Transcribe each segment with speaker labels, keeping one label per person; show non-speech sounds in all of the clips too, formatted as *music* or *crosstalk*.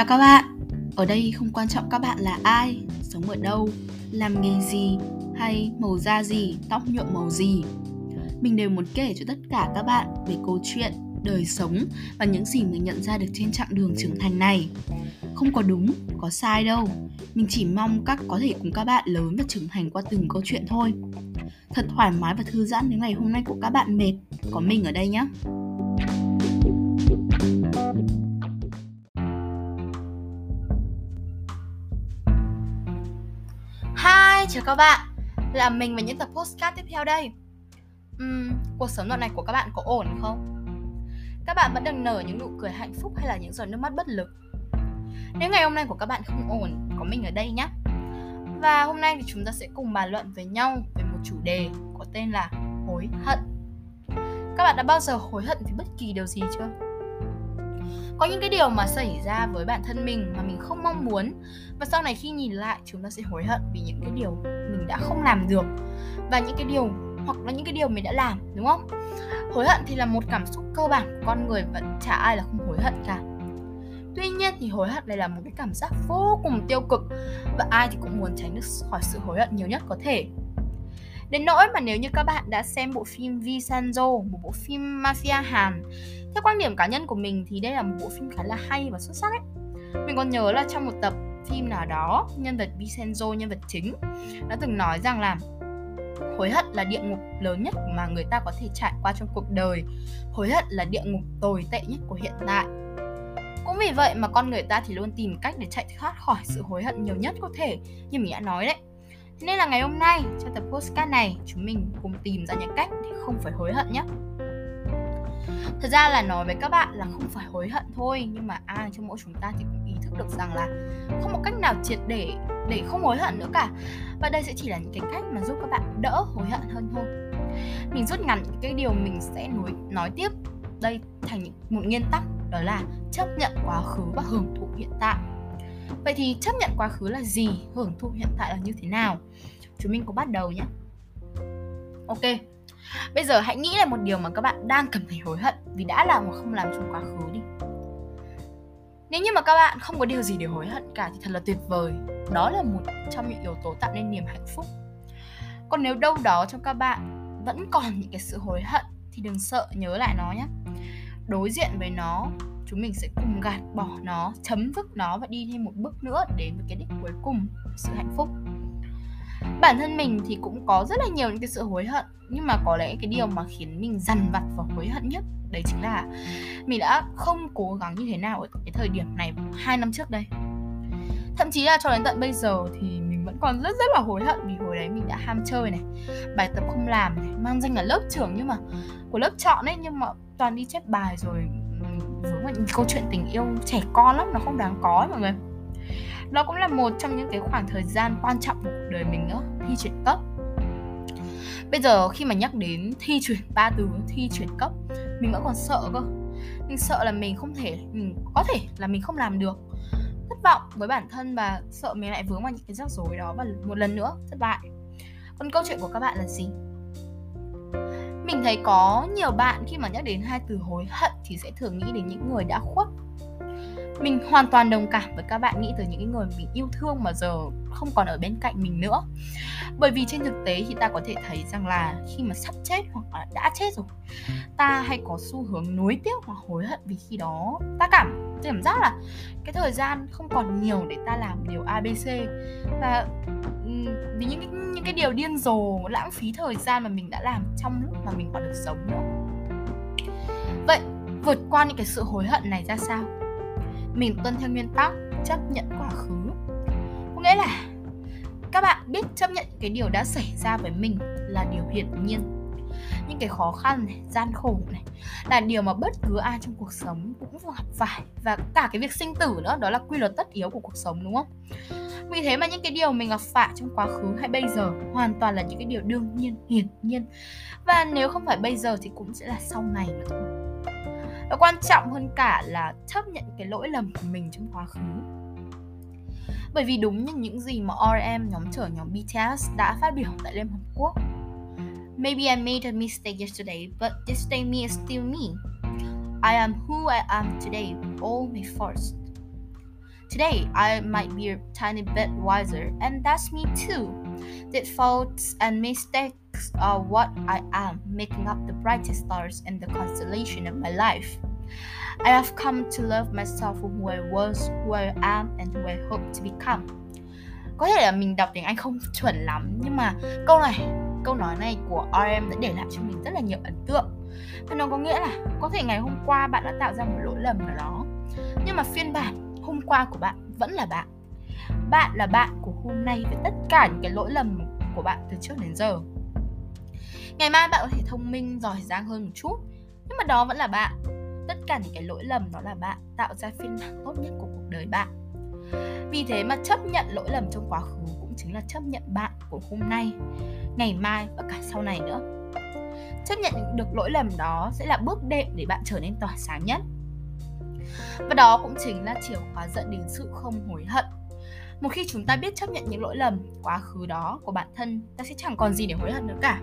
Speaker 1: Chào các bạn, ở đây không quan trọng các bạn là ai, sống ở đâu, làm nghề gì hay màu da gì, tóc nhuộm màu gì. Mình đều muốn kể cho tất cả các bạn về câu chuyện, đời sống và những gì mình nhận ra được trên chặng đường trưởng thành này. Không có đúng, có sai đâu. Mình chỉ mong các có thể cùng các bạn lớn và trưởng thành qua từng câu chuyện thôi. Thật thoải mái và thư giãn nếu ngày hôm nay của các bạn mệt, có mình ở đây nhé. Chào các bạn Là mình và những tập postcard tiếp theo đây uhm, Cuộc sống đoạn này của các bạn có ổn không? Các bạn vẫn đang nở những nụ cười hạnh phúc hay là những giọt nước mắt bất lực? Nếu ngày hôm nay của các bạn không ổn, có mình ở đây nhé Và hôm nay thì chúng ta sẽ cùng bàn luận với nhau về một chủ đề có tên là hối hận Các bạn đã bao giờ hối hận vì bất kỳ điều gì chưa? Có những cái điều mà xảy ra với bản thân mình mà mình không mong muốn. Và sau này khi nhìn lại, chúng ta sẽ hối hận vì những cái điều mình đã không làm được. Và những cái điều, hoặc là những cái điều mình đã làm, đúng không? Hối hận thì là một cảm xúc cơ bản của con người và chả ai là không hối hận cả. Tuy nhiên thì hối hận này là một cái cảm giác vô cùng tiêu cực. Và ai thì cũng muốn tránh được khỏi sự hối hận nhiều nhất có thể. Đến nỗi mà nếu như các bạn đã xem bộ phim Vincenzo, một bộ phim mafia Hàn Theo quan điểm cá nhân của mình thì đây là một bộ phim khá là hay và xuất sắc ấy. Mình còn nhớ là trong một tập phim nào đó, nhân vật Vincenzo, nhân vật chính Đã từng nói rằng là Hối hận là địa ngục lớn nhất mà người ta có thể trải qua trong cuộc đời. Hối hận là địa ngục tồi tệ nhất của hiện tại. Cũng vì vậy mà con người ta thì luôn tìm cách để chạy thoát khỏi sự hối hận nhiều nhất có thể như mình đã nói đấy nên là ngày hôm nay trong tập postcard này chúng mình cùng tìm ra những cách để không phải hối hận nhé. Thật ra là nói với các bạn là không phải hối hận thôi Nhưng mà ai trong mỗi chúng ta thì cũng ý thức được rằng là Không một cách nào triệt để để không hối hận nữa cả. Và đây sẽ chỉ là những cái cách mà giúp các bạn đỡ hối hận hơn thôi. Mình rút ngắn cái điều mình sẽ nói, nói tiếp đây thành một nguyên tắc Đó là chấp nhận quá khứ và hưởng thụ hiện tại. Vậy thì chấp nhận quá khứ là gì? Hưởng thụ hiện tại là như thế nào? Chúng mình có bắt đầu nhé. Ok. Bây giờ hãy nghĩ là một điều mà các bạn đang cảm thấy hối hận vì đã làm hoặc không làm trong quá khứ đi. Nếu như mà các bạn không có điều gì để hối hận cả thì thật là tuyệt vời. Đó là một trong những yếu tố tạo nên niềm hạnh phúc. Còn nếu đâu đó trong các bạn vẫn còn những cái sự hối hận thì đừng sợ nhớ lại nó nhé. Đối diện với nó, chúng mình sẽ cùng gạt bỏ nó, chấm dứt nó và đi thêm một bước nữa đến với cái đích cuối cùng, sự hạnh phúc. Bản thân mình thì cũng có rất là nhiều những cái sự hối hận, nhưng mà có lẽ cái điều mà khiến mình dằn vặt và hối hận nhất, đấy chính là mình đã không cố gắng như thế nào ở cái thời điểm này hai năm trước đây. Thậm chí là cho đến tận bây giờ thì mình vẫn còn rất rất là hối hận vì hồi đấy mình đã ham chơi này bài tập không làm này mang danh là lớp trưởng nhưng mà của lớp chọn ấy nhưng mà toàn đi chép bài rồi ừ, vướng vào những câu chuyện tình yêu trẻ con lắm nó không đáng có ấy, mọi người. Đó cũng là một trong những cái khoảng thời gian quan trọng của cuộc đời mình nữa thi chuyển cấp. Bây giờ khi mà nhắc đến thi chuyển ba từ thi chuyển cấp mình vẫn còn sợ cơ. Mình sợ là mình không thể mình có thể là mình không làm được vọng với bản thân và sợ mình lại vướng vào những cái rắc rối đó và một lần nữa thất bại. Còn câu chuyện của các bạn là gì? Mình thấy có nhiều bạn khi mà nhắc đến hai từ hối hận thì sẽ thường nghĩ đến những người đã khuất mình hoàn toàn đồng cảm với các bạn nghĩ tới những người mình yêu thương mà giờ không còn ở bên cạnh mình nữa. Bởi vì trên thực tế thì ta có thể thấy rằng là khi mà sắp chết hoặc là đã chết rồi ta hay có xu hướng nuối tiếc hoặc hối hận vì khi đó. Ta cảm cảm giác là cái thời gian không còn nhiều để ta làm điều abc và vì những cái, những cái điều điên rồ lãng phí thời gian mà mình đã làm trong lúc mà mình còn được sống nữa. Vậy vượt qua những cái sự hối hận này ra sao? Mình tuân theo nguyên tắc chấp nhận quá khứ. Có nghĩa là các bạn biết chấp nhận cái điều đã xảy ra với mình là điều hiển nhiên. Những cái khó khăn này, gian khổ này là điều mà bất cứ ai trong cuộc sống cũng gặp phải. Và cả cái việc sinh tử nữa đó là quy luật tất yếu của cuộc sống đúng không? Vì thế mà những cái điều mình gặp phải trong quá khứ hay bây giờ hoàn toàn là những cái điều đương nhiên hiển nhiên. Và nếu không phải bây giờ thì cũng sẽ là sau này mà thôi và quan trọng hơn cả là chấp nhận cái lỗi lầm của mình trong quá khứ bởi vì đúng như những gì mà RM nhóm trưởng nhóm BTS đã phát biểu tại Liên Hợp Quốc Maybe I made a mistake yesterday, but this day me is still me. I am who I am today, all my faults. Today, I might be a tiny bit wiser, and that's me too. That faults and mistakes are uh, what I am, making up the brightest stars in the constellation of my life. I have come to love myself for who I was, who I am, and who I hope to become. Có thể là mình đọc tiếng Anh không chuẩn lắm, nhưng mà câu này, câu nói này của RM đã để lại cho mình rất là nhiều ấn tượng. Và nó có nghĩa là có thể ngày hôm qua bạn đã tạo ra một lỗi lầm nào đó, nhưng mà phiên bản hôm qua của bạn vẫn là bạn. Bạn là bạn của hôm nay với tất cả những cái lỗi lầm của bạn từ trước đến giờ. Ngày mai bạn có thể thông minh, giỏi giang hơn một chút, nhưng mà đó vẫn là bạn. Tất cả những cái lỗi lầm đó là bạn tạo ra phiên bản tốt nhất của cuộc đời bạn. Vì thế mà chấp nhận lỗi lầm trong quá khứ cũng chính là chấp nhận bạn của hôm nay ngày mai và cả sau này nữa. Chấp nhận được lỗi lầm đó sẽ là bước đệm để bạn trở nên tỏa sáng nhất. Và đó cũng chính là chìa khóa dẫn đến sự không hối hận một khi chúng ta biết chấp nhận những lỗi lầm, quá khứ đó của bản thân ta sẽ chẳng còn gì để hối hận nữa cả.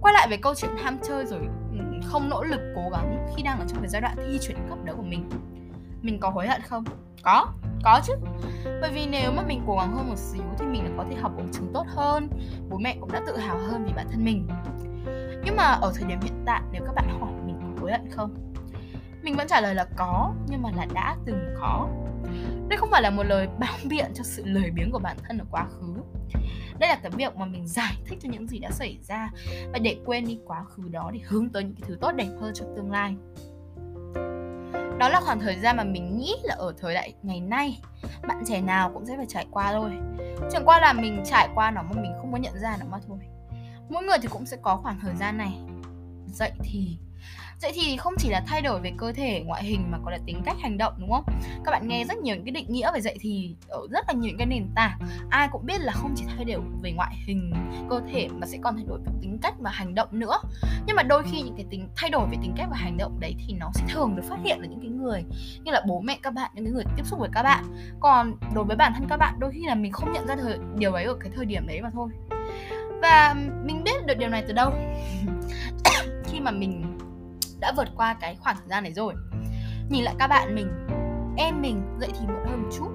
Speaker 1: Quay lại với câu chuyện ham chơi rồi ừ, không nỗ lực cố gắng khi đang ở trong cái giai đoạn thi chuyển cấp đó của mình. Mình có hối hận không? Có có chứ. Bởi vì nếu mà mình cố gắng hơn một xíu thì mình đã có thể học ổn chứng tốt hơn, bố mẹ cũng đã tự hào hơn vì bản thân mình. Nhưng mà ở thời điểm hiện tại, nếu các bạn hỏi mình có hối hận không? Mình vẫn trả lời là có, nhưng mà là đã từng có đây không phải là một lời bao *laughs* biện cho sự lười biếng của bản thân ở quá khứ. Đây là cái việc mà mình giải thích cho những gì đã xảy ra và để quên đi quá khứ đó để hướng tới những cái thứ tốt đẹp hơn trong tương lai. Đó là khoảng thời gian mà mình nghĩ là ở thời đại ngày nay, bạn trẻ nào cũng sẽ phải trải qua thôi. Chẳng qua là mình trải qua nó mà mình không có nhận ra nó mà thôi. Mỗi người thì cũng sẽ có khoảng thời gian này. Dậy thì Dậy thì không chỉ là thay đổi về cơ thể, ngoại hình mà còn là tính cách hành động đúng không? Các bạn nghe rất nhiều những cái định nghĩa về dậy thì ở rất là nhiều những cái nền tảng. Ai cũng biết là không chỉ thay đổi về ngoại hình, cơ thể mà sẽ còn thay đổi về tính cách và hành động nữa. Nhưng mà đôi khi những cái tính thay đổi về tính cách và hành động đấy thì nó sẽ thường được phát hiện ở những cái người như là bố mẹ các bạn, những cái người tiếp xúc với các bạn. Còn đối với bản thân các bạn đôi khi là mình không nhận ra thời điều ấy ở cái thời điểm đấy mà thôi. Và mình biết được điều này từ đâu? *coughs* khi mà mình đã vượt qua cái khoảng thời gian này rồi. Nhìn lại các bạn mình, em mình dậy thì muộn hơn một chút.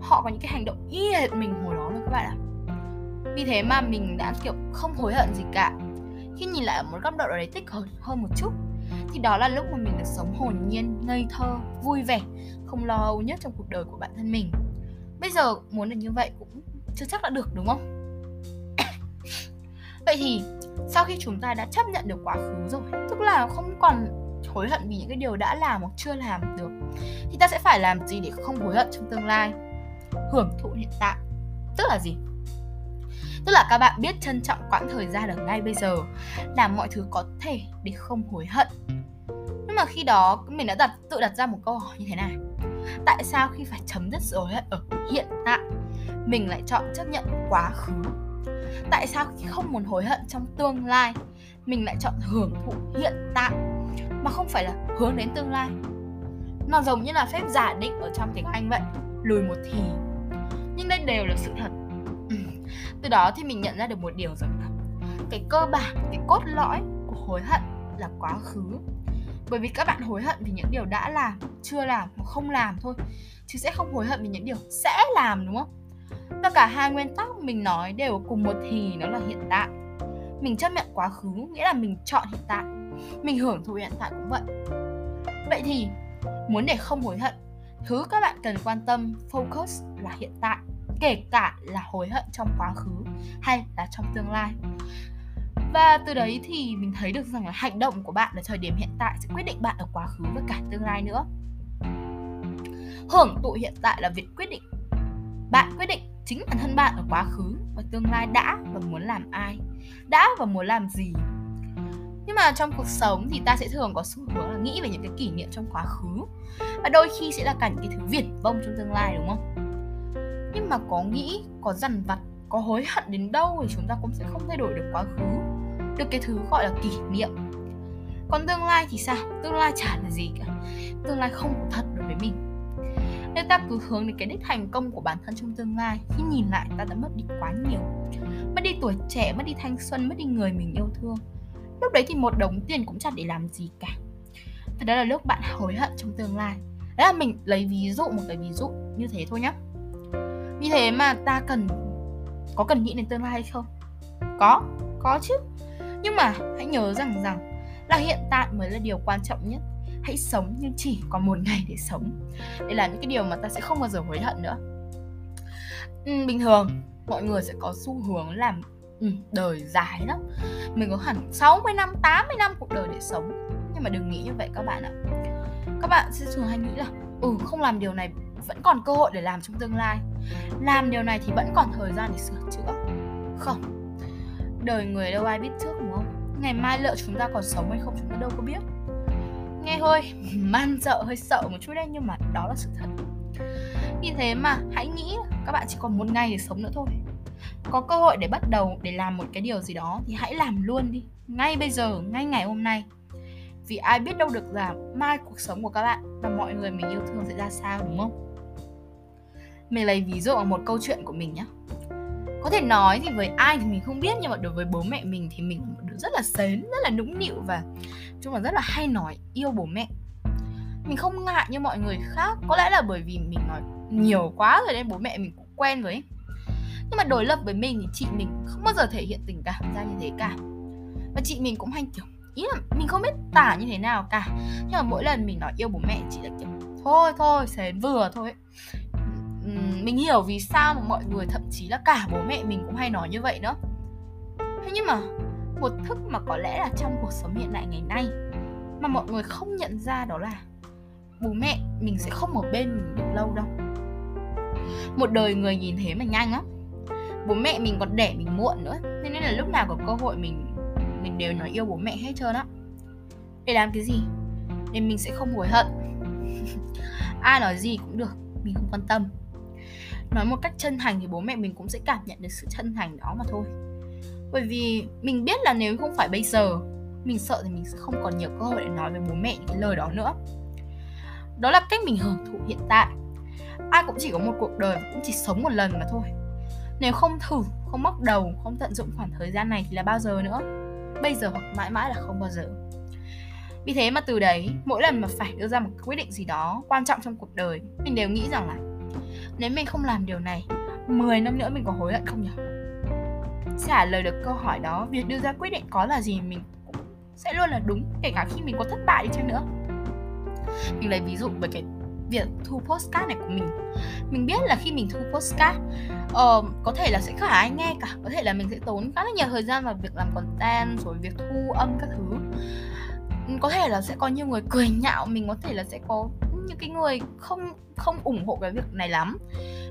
Speaker 1: Họ có những cái hành động y hệt mình hồi đó luôn các bạn ạ. Vì thế mà mình đã, kiểu, không hối hận gì cả. Khi nhìn lại ở một góc độ đấy tích hơn hơn một chút, thì đó là lúc mà mình được sống hồn nhiên, ngây thơ, vui vẻ, không lo âu nhất trong cuộc đời của bản thân mình. Bây giờ muốn được như vậy cũng chưa chắc đã được, đúng không? *coughs* Vậy thì sau khi chúng ta đã chấp nhận được quá khứ rồi, tức là không còn hối hận vì những cái điều đã làm hoặc chưa làm được, thì ta sẽ phải làm gì để không hối hận trong tương lai? Hưởng thụ hiện tại. Tức là gì? Tức là các bạn biết trân trọng quãng thời gian ở ngay bây giờ, làm mọi thứ có thể để không hối hận. Nhưng mà khi đó, mình đã đặt, tự đặt ra một câu hỏi như thế này. Tại sao khi phải chấm dứt rồi ở hiện tại, mình lại chọn chấp nhận quá khứ? Tại sao khi không muốn hối hận trong tương lai, mình lại chọn hưởng thụ hiện tại, mà không phải là hướng đến tương lai? Nó giống như là phép giả định ở trong tiếng anh vậy, lùi một thì. Nhưng đây đều là sự thật. Từ đó thì mình nhận ra được một điều rằng là cái cơ bản, cái cốt lõi của hối hận là quá khứ. Bởi vì các bạn hối hận vì những điều đã làm, chưa làm hoặc không làm thôi, chứ sẽ không hối hận vì những điều sẽ làm, đúng không? Và cả hai nguyên tắc mình nói đều cùng một thì nó là hiện tại. Mình chấp nhận quá khứ nghĩa là mình chọn hiện tại. Mình hưởng thụ hiện tại cũng vậy. Vậy thì, muốn để không hối hận, thứ các bạn cần quan tâm, focus là hiện tại, kể cả là hối hận trong quá khứ hay là trong tương lai. Và từ đấy thì mình thấy được rằng là hành động của bạn ở thời điểm hiện tại sẽ quyết định bạn ở quá khứ và cả tương lai nữa. Hưởng thụ hiện tại là việc quyết định bạn quyết định chính bản thân bạn ở quá khứ và tương lai đã và muốn làm ai, đã và muốn làm gì. Nhưng mà trong cuộc sống thì ta sẽ thường có xu hướng là nghĩ về những cái kỷ niệm trong quá khứ và đôi khi sẽ là cả những cái thứ viển vông trong tương lai, đúng không? Nhưng mà có nghĩ, có dằn vặt, có hối hận đến đâu thì chúng ta cũng sẽ không thay đổi được quá khứ, được cái thứ gọi là kỷ niệm. Còn tương lai thì sao? Tương lai chả là gì cả. Tương lai không có thật đối với mình nếu ta cứ hướng đến cái đích thành công của bản thân trong tương lai. Khi nhìn lại, ta đã mất đi quá nhiều. Mất đi tuổi trẻ, mất đi thanh xuân, mất đi người mình yêu thương. Lúc đấy thì một đống tiền cũng chẳng để làm gì cả. Và đó là lúc bạn hối hận trong tương lai. Đấy là mình lấy ví dụ một cái ví dụ như thế thôi nhá. Vì thế mà ta cần, có cần nghĩ đến tương lai hay không? Có có chứ. Nhưng mà hãy nhớ rằng rằng là hiện tại mới là điều quan trọng nhất hãy sống nhưng chỉ có một ngày để sống. Đây là những cái điều mà ta sẽ không bao giờ hối hận nữa. Ừ, bình thường mọi người sẽ có xu hướng làm ừ, đời dài lắm. Mình có hẳn 60 năm 80 năm cuộc đời để sống. Nhưng mà đừng nghĩ như vậy các bạn ạ. Các bạn sẽ thường hay nghĩ là ừ không làm điều này vẫn còn cơ hội để làm trong tương lai. Làm điều này thì vẫn còn thời gian để sửa chữa. Không. Đời người đâu ai biết trước đúng không? Ngày mai liệu chúng ta còn sống hay không chúng ta đâu có biết nghe hơi man dợ, hơi sợ một chút đấy, nhưng mà đó là sự thật. Vì thế mà, hãy nghĩ các bạn chỉ còn một ngày để sống nữa thôi. Có cơ hội để bắt đầu, để làm một cái điều gì đó thì hãy làm luôn đi. Ngay bây giờ, ngay ngày hôm nay. Vì ai biết đâu được là mai cuộc sống của các bạn và mọi người mình yêu thương sẽ ra sao, đúng không? Mình lấy ví dụ một câu chuyện của mình nhé có thể nói thì với ai thì mình không biết, nhưng mà đối với bố mẹ mình thì mình rất là sến rất là nũng nịu và chung là rất là hay nói, yêu bố mẹ. Mình không ngại như mọi người khác, có lẽ là bởi vì mình nói nhiều quá rồi nên bố mẹ mình cũng quen với nhưng mà đối lập với mình thì chị mình không bao giờ thể hiện tình cảm ra như thế cả. Và chị mình cũng hay kiểu, ý là mình không biết tả như thế nào cả. Nhưng mà mỗi lần mình nói yêu bố mẹ chị là kiểu, thôi thôi sẽ vừa thôi mình hiểu vì sao mà mọi người thậm chí là cả bố mẹ mình cũng hay nói như vậy nữa. Thế nhưng mà một thức mà có lẽ là trong cuộc sống hiện đại ngày nay mà mọi người không nhận ra đó là bố mẹ mình sẽ không ở bên mình được lâu đâu. Một đời người nhìn thế mà nhanh lắm. Bố mẹ mình còn đẻ mình muộn nữa nên là lúc nào có cơ hội mình mình đều nói yêu bố mẹ hết trơn á. Để làm cái gì? Để mình sẽ không hối hận. *laughs* Ai nói gì cũng được, mình không quan tâm. Nói một cách chân thành thì bố mẹ mình cũng sẽ cảm nhận được sự chân thành đó mà thôi bởi vì mình biết là nếu không phải bây giờ, mình sợ thì mình sẽ không còn nhiều cơ hội để nói với bố mẹ những cái lời đó nữa. Đó là cách mình hưởng thụ hiện tại. Ai cũng chỉ có một cuộc đời, cũng chỉ sống một lần mà thôi. Nếu không thử, không bắt đầu, không tận dụng khoảng thời gian này thì là bao giờ nữa? Bây giờ hoặc mãi mãi là không bao giờ. Vì thế mà từ đấy, mỗi lần mà phải đưa ra một quyết định gì đó quan trọng trong cuộc đời, mình đều nghĩ rằng là nếu mình không làm điều này 10 năm nữa mình có hối hận không nhỉ? Trả lời được câu hỏi đó việc đưa ra quyết định có là gì mình cũng sẽ luôn là đúng kể cả khi mình có thất bại đi chăng nữa. Mình lấy ví dụ về cái việc thu postcard này của mình. Mình biết là khi mình thu postcard uh, có thể là sẽ không ai nghe cả có thể là mình sẽ tốn khá là nhiều thời gian vào việc làm content rồi việc thu âm các thứ. Ừ, có thể là sẽ có nhiều người cười nhạo mình có thể là sẽ có những cái người không không ủng hộ cái việc này lắm.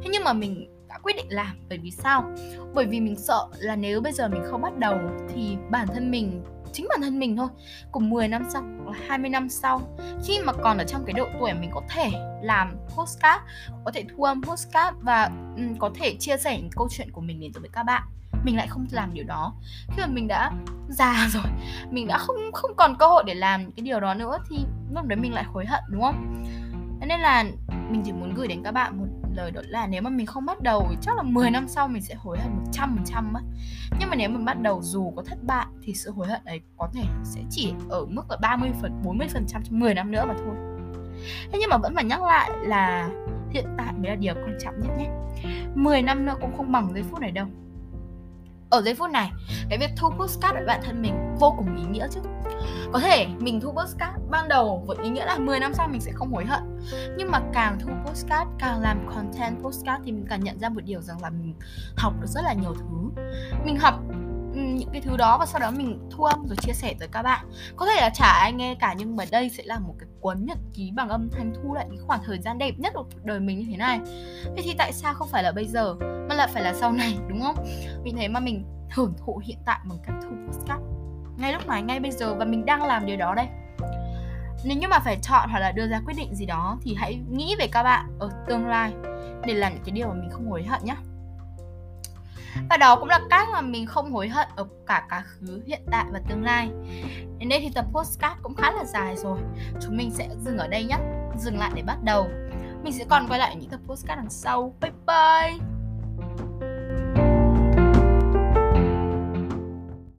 Speaker 1: Thế nhưng mà mình đã quyết định làm. Bởi vì sao? Bởi vì mình sợ là nếu bây giờ mình không bắt đầu thì bản thân mình chính bản thân mình thôi cùng 10 năm sau hoặc 20 năm sau khi mà còn ở trong cái độ tuổi mình có thể làm postcard có thể thu âm postcard và um, có thể chia sẻ những câu chuyện của mình đến với các bạn mình lại không làm điều đó. Khi mà mình đã già *laughs* rồi mình đã không không còn cơ hội để làm cái điều đó nữa thì lúc đấy mình lại hối hận đúng không? Nên là mình chỉ muốn gửi đến các bạn một lời đó là nếu mà mình không bắt đầu chắc là 10 năm sau mình sẽ hối hận 100% á. nhưng mà nếu mình bắt đầu dù có thất bại thì sự hối hận ấy có thể sẽ chỉ ở mức là 30 phần 40 phần trăm trong 10 năm nữa mà thôi. Thế nhưng mà vẫn phải nhắc lại là hiện tại mới là điều quan trọng nhất nhé. 10 năm nữa cũng không bằng giây phút này đâu ở giây phút này, cái việc thu postcard với bạn thân mình vô cùng ý nghĩa chứ. Có thể mình thu postcard ban đầu với ý nghĩa là 10 năm sau mình sẽ không hối hận, nhưng mà càng thu postcard, càng làm content postcard thì mình càng nhận ra một điều rằng là mình học được rất là nhiều thứ. Mình học những cái thứ đó và sau đó mình thu âm rồi chia sẻ tới các bạn. Có thể là chả ai nghe cả nhưng mà đây sẽ là một cái cuốn nhật ký bằng âm thanh thu lại những khoảng thời gian đẹp nhất của cuộc đời mình như thế này. Thế thì tại sao không phải là bây giờ, mà là phải là sau này, đúng không? Vì thế mà mình hưởng thụ hiện tại bằng cách thu podcast. Ngay lúc này, ngay bây giờ và mình đang làm điều đó đây. Nếu như mà phải chọn hoặc là đưa ra quyết định gì đó thì hãy nghĩ về các bạn ở tương lai để làm những cái điều mà mình không hối hận nhé và đó cũng là cách mà mình không hối hận ở cả quá khứ, hiện tại và tương lai. Đến đây thì tập postcard cũng khá là dài rồi. Chúng mình sẽ dừng ở đây nhé. Dừng lại để bắt đầu. Mình sẽ còn quay lại những tập postcard đằng sau. Bye bye!